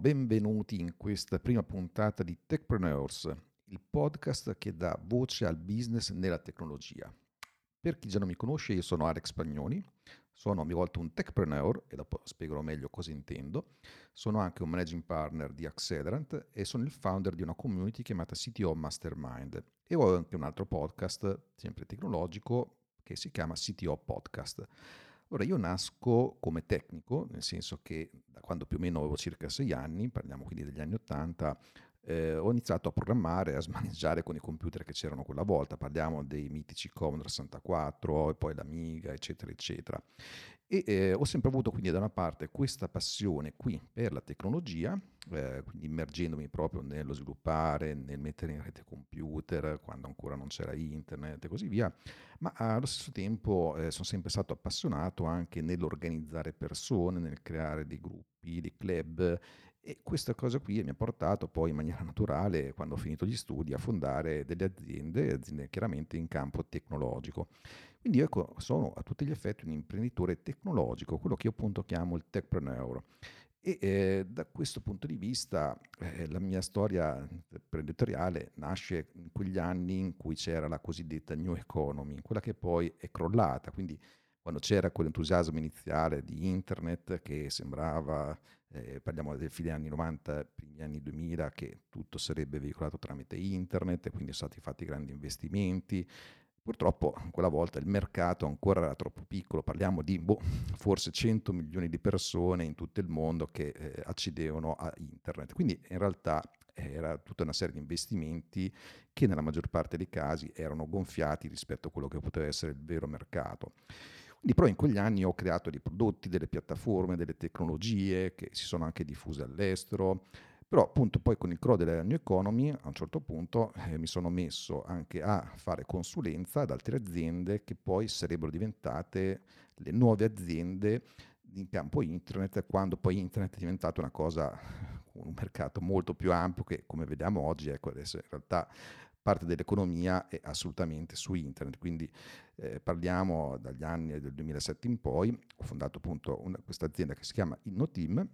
Benvenuti in questa prima puntata di Techpreneurs, il podcast che dà voce al business nella tecnologia. Per chi già non mi conosce, io sono Alex Spagnoni, sono a mia volta un techpreneur e dopo spiegherò meglio cosa intendo. Sono anche un managing partner di Accelerant e sono il founder di una community chiamata CTO Mastermind e ho anche un altro podcast, sempre tecnologico, che si chiama CTO Podcast. Ora, io nasco come tecnico, nel senso che da quando più o meno avevo circa sei anni, parliamo quindi degli anni Ottanta, eh, ho iniziato a programmare, a smaneggiare con i computer che c'erano quella volta, parliamo dei mitici Commodore 64 e poi l'Amiga, eccetera, eccetera. E eh, ho sempre avuto quindi da una parte questa passione qui per la tecnologia, eh, quindi immergendomi proprio nello sviluppare, nel mettere in rete computer, quando ancora non c'era internet e così via, ma allo stesso tempo eh, sono sempre stato appassionato anche nell'organizzare persone, nel creare dei gruppi, dei club e questa cosa qui mi ha portato poi in maniera naturale, quando ho finito gli studi, a fondare delle aziende, aziende chiaramente in campo tecnologico. Quindi ecco, sono a tutti gli effetti un imprenditore tecnologico, quello che io appunto chiamo il techpreneur. E eh, da questo punto di vista eh, la mia storia imprenditoriale nasce in quegli anni in cui c'era la cosiddetta new economy, quella che poi è crollata, quindi quando c'era quell'entusiasmo iniziale di internet che sembrava, eh, parliamo dei fine anni 90, primi anni 2000, che tutto sarebbe veicolato tramite internet e quindi sono stati fatti grandi investimenti, Purtroppo quella volta il mercato ancora era troppo piccolo, parliamo di boh, forse 100 milioni di persone in tutto il mondo che eh, accedevano a internet, quindi in realtà era tutta una serie di investimenti che nella maggior parte dei casi erano gonfiati rispetto a quello che poteva essere il vero mercato. Quindi però in quegli anni ho creato dei prodotti, delle piattaforme, delle tecnologie che si sono anche diffuse all'estero, però appunto poi con il crollo della New Economy a un certo punto eh, mi sono messo anche a fare consulenza ad altre aziende che poi sarebbero diventate le nuove aziende in campo internet quando poi internet è diventato una cosa, un mercato molto più ampio che come vediamo oggi, ecco adesso in realtà parte dell'economia è assolutamente su internet, quindi eh, parliamo dagli anni del 2007 in poi, ho fondato appunto questa azienda che si chiama InnoTeam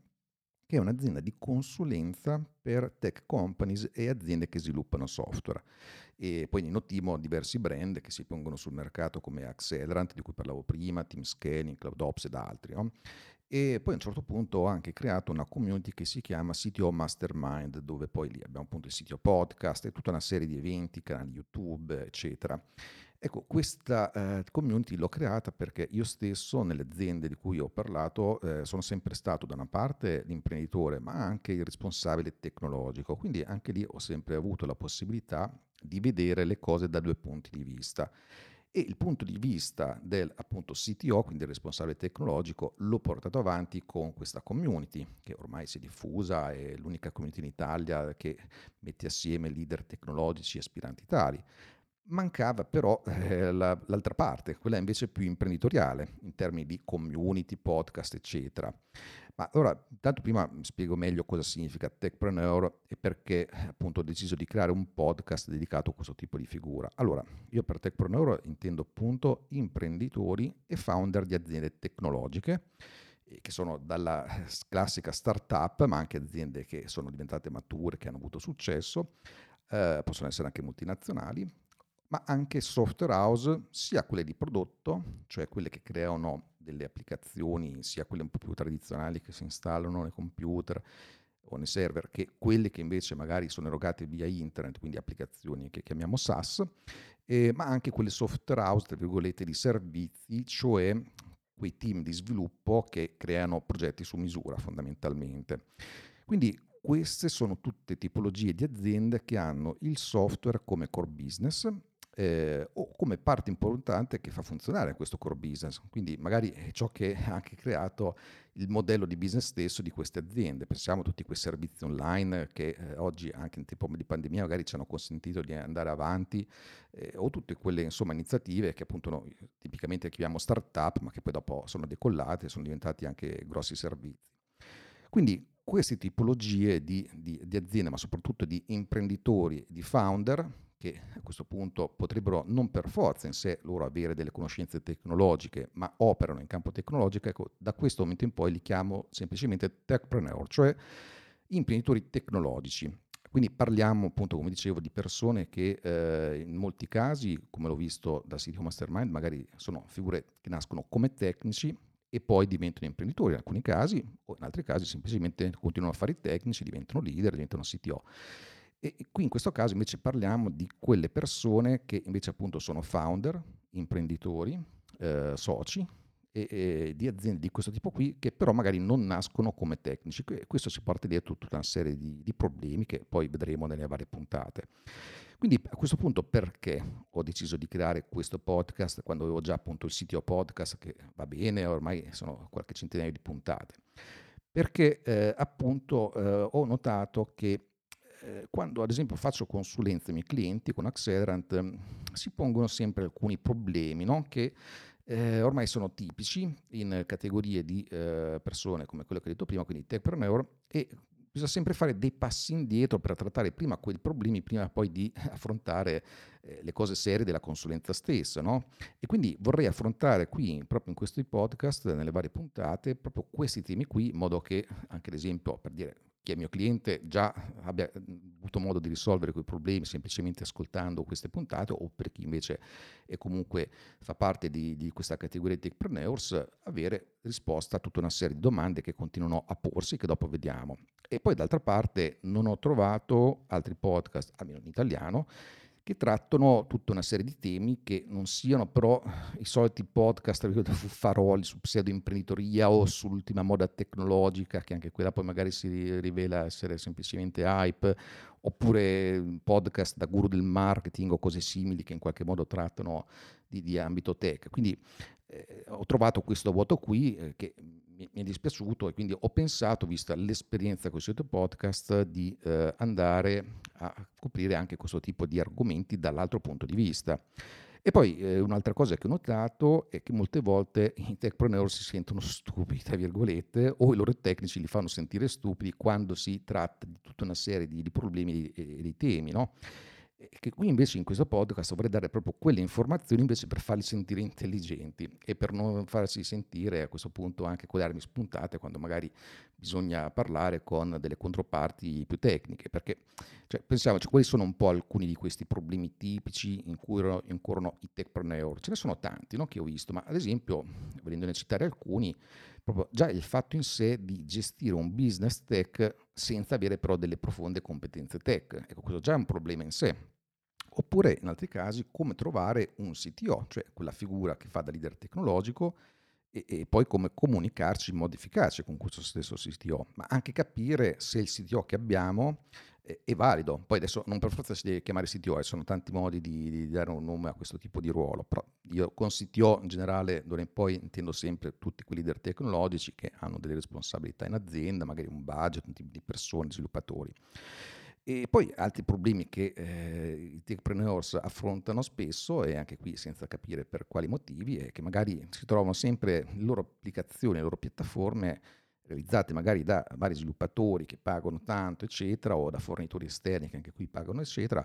che è un'azienda di consulenza per tech companies e aziende che sviluppano software. E poi in Notimo diversi brand che si pongono sul mercato come Accelerant, di cui parlavo prima, Team Scaling, CloudOps ed altri. No? E poi a un certo punto ho anche creato una community che si chiama CTO Mastermind, dove poi lì abbiamo appunto il sito podcast e tutta una serie di eventi, canali YouTube, eccetera. Ecco, questa eh, community l'ho creata perché io stesso nelle aziende di cui ho parlato eh, sono sempre stato da una parte l'imprenditore ma anche il responsabile tecnologico, quindi anche lì ho sempre avuto la possibilità di vedere le cose da due punti di vista. E il punto di vista del appunto CTO, quindi il responsabile tecnologico, l'ho portato avanti con questa community che ormai si è diffusa, è l'unica community in Italia che mette assieme leader tecnologici aspiranti tali. Mancava però eh, la, l'altra parte, quella invece più imprenditoriale, in termini di community, podcast, eccetera. Ma ora, intanto prima spiego meglio cosa significa techpreneur e perché appunto ho deciso di creare un podcast dedicato a questo tipo di figura. Allora, io per techpreneur intendo appunto imprenditori e founder di aziende tecnologiche che sono dalla classica startup, ma anche aziende che sono diventate mature, che hanno avuto successo, eh, possono essere anche multinazionali, ma anche software house, sia quelle di prodotto, cioè quelle che creano delle applicazioni, sia quelle un po' più tradizionali che si installano nei computer o nei server, che quelle che invece magari sono erogate via internet, quindi applicazioni che chiamiamo SaaS, eh, ma anche quelle software house, tra virgolette, di servizi, cioè quei team di sviluppo che creano progetti su misura fondamentalmente. Quindi queste sono tutte tipologie di aziende che hanno il software come core business eh, o come parte importante che fa funzionare questo core business. Quindi magari è ciò che ha anche creato il modello di business stesso di queste aziende. Pensiamo a tutti quei servizi online che eh, oggi anche in tempo di pandemia magari ci hanno consentito di andare avanti eh, o tutte quelle insomma, iniziative che appunto noi tipicamente chiamiamo start-up ma che poi dopo sono decollate e sono diventati anche grossi servizi. Quindi queste tipologie di, di, di aziende, ma soprattutto di imprenditori, di founder, che a questo punto potrebbero non per forza in sé loro avere delle conoscenze tecnologiche, ma operano in campo tecnologico, ecco, da questo momento in poi li chiamo semplicemente techpreneur, cioè imprenditori tecnologici. Quindi parliamo appunto, come dicevo, di persone che eh, in molti casi, come l'ho visto da City Mastermind, magari sono figure che nascono come tecnici e poi diventano imprenditori in alcuni casi, o in altri casi semplicemente continuano a fare i tecnici, diventano leader, diventano CTO. E qui in questo caso invece parliamo di quelle persone che invece appunto sono founder, imprenditori, eh, soci e, e, di aziende di questo tipo qui che però magari non nascono come tecnici. Questo ci porta dietro tutta una serie di, di problemi che poi vedremo nelle varie puntate. Quindi a questo punto perché ho deciso di creare questo podcast quando avevo già appunto il sito podcast che va bene, ormai sono qualche centinaio di puntate? Perché eh, appunto eh, ho notato che eh, quando ad esempio faccio consulenze ai miei clienti con Accelerant mm, si pongono sempre alcuni problemi no? che eh, ormai sono tipici in categorie di eh, persone come quelle che ho detto prima, quindi techpreneur, e bisogna sempre fare dei passi indietro per trattare prima quei problemi, prima poi di affrontare eh, le cose serie della consulenza stessa. No? E quindi vorrei affrontare qui, proprio in questi podcast, nelle varie puntate, proprio questi temi qui, in modo che anche ad esempio, per dire, chi è mio cliente già abbia avuto modo di risolvere quei problemi semplicemente ascoltando queste puntate o per chi invece è comunque fa parte di, di questa categoria di techpreneurs avere risposta a tutta una serie di domande che continuano a porsi che dopo vediamo. E poi d'altra parte non ho trovato altri podcast, almeno in italiano, che trattano tutta una serie di temi che non siano però i soliti podcast faroli su pseudo-imprenditoria o sull'ultima moda tecnologica, che anche quella poi magari si rivela essere semplicemente hype, oppure podcast da guru del marketing o cose simili che in qualche modo trattano di, di ambito tech. Quindi eh, ho trovato questo vuoto qui eh, che mi, è dispiaciuto e quindi ho pensato, vista l'esperienza con questo podcast, di eh, andare a coprire anche questo tipo di argomenti dall'altro punto di vista. E poi eh, un'altra cosa che ho notato è che molte volte i techpreneur si sentono stupidi, tra virgolette, o i loro tecnici li fanno sentire stupidi quando si tratta di tutta una serie di, di problemi e di temi, no? Che qui invece in questo podcast vorrei dare proprio quelle informazioni invece per farli sentire intelligenti e per non farsi sentire a questo punto anche con le armi spuntate quando magari bisogna parlare con delle controparti più tecniche. Perché cioè, pensiamoci quali sono un po' alcuni di questi problemi tipici in cui incorrono i techpreneur? Ce ne sono tanti no, che ho visto ma ad esempio volendone citare alcuni proprio già il fatto in sé di gestire un business tech senza avere però delle profonde competenze tech. Ecco, questo già è un problema in sé. Oppure in altri casi come trovare un CTO, cioè quella figura che fa da leader tecnologico e, e, poi come comunicarci in modo efficace con questo stesso CTO, ma anche capire se il CTO che abbiamo è, è valido. Poi adesso non per forza si deve chiamare CTO, ci sono tanti modi di, di, dare un nome a questo tipo di ruolo, però io con CTO in generale d'ora in poi intendo sempre tutti quei leader tecnologici che hanno delle responsabilità in azienda, magari un budget, un team di persone, sviluppatori. E poi altri problemi che eh, i techpreneurs affrontano spesso, e anche qui senza capire per quali motivi, è che magari si trovano sempre le loro applicazioni, le loro piattaforme realizzate magari da vari sviluppatori che pagano tanto, eccetera, o da fornitori esterni che anche qui pagano, eccetera,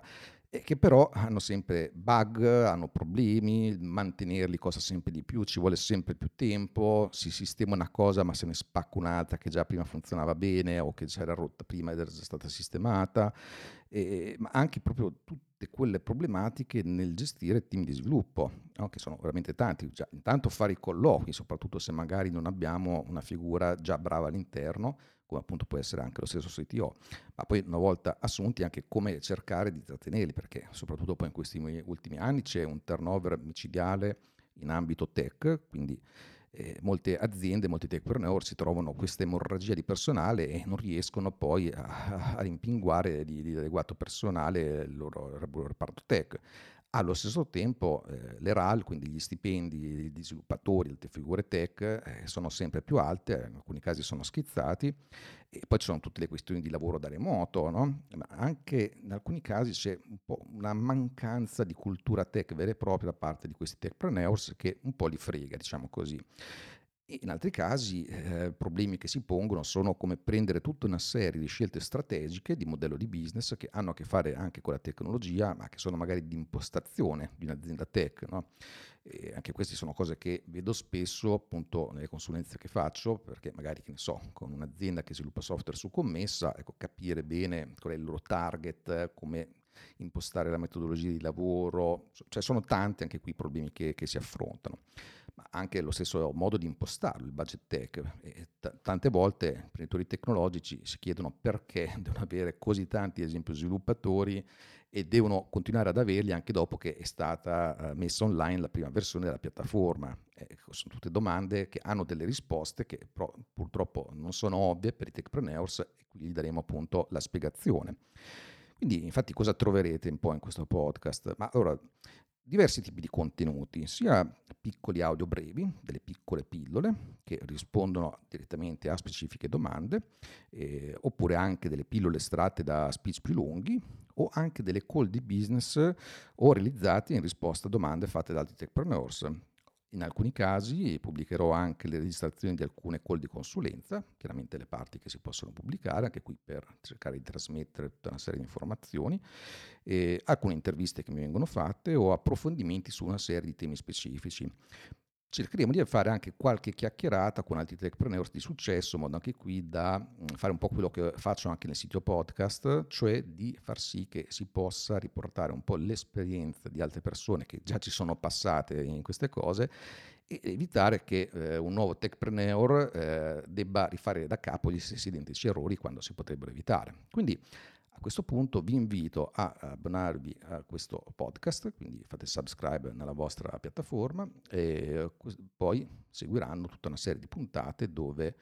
e che però hanno sempre bug, hanno problemi, mantenerli costa sempre di più, ci vuole sempre più tempo, si sistema una cosa ma se ne spacca un'altra che già prima funzionava bene o che già era rotta prima ed era già stata sistemata, e, ma anche proprio tutte quelle problematiche nel gestire team di sviluppo, no? che sono veramente tanti. Già, intanto fare i colloqui, soprattutto se magari non abbiamo una figura già brava all'interno, come appunto può essere anche lo stesso CTO, ma poi una volta assunti anche come cercare di trattenerli, perché soprattutto poi in questi ultimi anni c'è un turnover micidiale in ambito tech, quindi eh, molte aziende, molti techpreneur si trovano questa emorragia di personale e non riescono poi a, a rimpinguare di, di, adeguato personale il loro, il loro reparto tech Allo stesso tempo eh, le RAL, quindi gli stipendi degli sviluppatori, delle figure tech, eh, sono sempre più alte, in alcuni casi sono schizzati, e poi ci sono tutte le questioni di lavoro da remoto, no? ma anche in alcuni casi c'è un po' una mancanza di cultura tech vera e propria da parte di questi techpreneurs che un po' li frega, diciamo così. In altri casi eh, problemi che si pongono sono come prendere tutta una serie di scelte strategiche di modello di business che hanno a che fare anche con la tecnologia, ma che sono magari di impostazione di un'azienda tech. No? anche queste sono cose che vedo spesso appunto nelle consulenze che faccio, perché magari, che ne so, con un'azienda che sviluppa software su commessa, ecco, capire bene qual è il loro target, come impostare la metodologia di lavoro, cioè sono tanti anche qui i problemi che, che si affrontano ma anche lo stesso modo di impostarlo, il budget tech. T- tante volte i imprenditori tecnologici si chiedono perché devono avere così tanti, ad esempio, sviluppatori e devono continuare ad averli anche dopo che è stata uh, messa online la prima versione della piattaforma. Ecco, sono tutte domande che hanno delle risposte che però, purtroppo non sono ovvie per i techpreneurs e qui gli daremo appunto la spiegazione. Quindi, infatti, cosa troverete un po' in questo podcast? Ma allora, diversi tipi di contenuti, sia piccoli audio brevi, delle piccole pillole che rispondono direttamente a specifiche domande, eh, oppure anche delle pillole estratte da speech più lunghi, o anche delle call di business o realizzate in risposta a domande fatte da altri techpreneurs. In alcuni casi pubblicherò anche le registrazioni di alcune call di consulenza, chiaramente le parti che si possono pubblicare, anche qui per cercare di trasmettere tutta una serie di informazioni, alcune interviste che mi vengono fatte o approfondimenti su una serie di temi specifici cercheremo di fare anche qualche chiacchierata con altri techpreneurs di successo, in modo anche qui da mm, fare un po' quello che faccio anche nel sito podcast, cioè di far sì che si possa riportare un po' l'esperienza di altre persone che già ci sono passate in queste cose e evitare che eh, un nuovo techpreneur eh, debba rifare da capo gli stessi identici errori quando si potrebbero evitare. Quindi questo punto vi invito a abbonarvi a questo podcast, quindi fate subscribe nella vostra piattaforma e poi seguiranno tutta una serie di puntate dove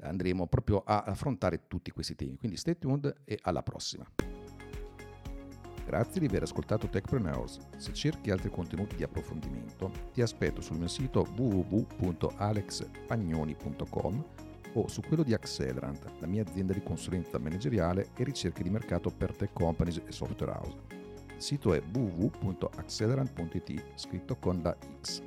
andremo proprio a affrontare tutti questi temi. Quindi stay tuned e alla prossima. Grazie di aver ascoltato Techpreneurs. Se cerchi altri contenuti di approfondimento, ti aspetto sul mio sito www.alexpagnoni.com o su quello di Accelerant, la mia azienda di consulenza manageriale e ricerche di mercato per tech companies e software house. Il sito è www.accelerant.it scritto con la X.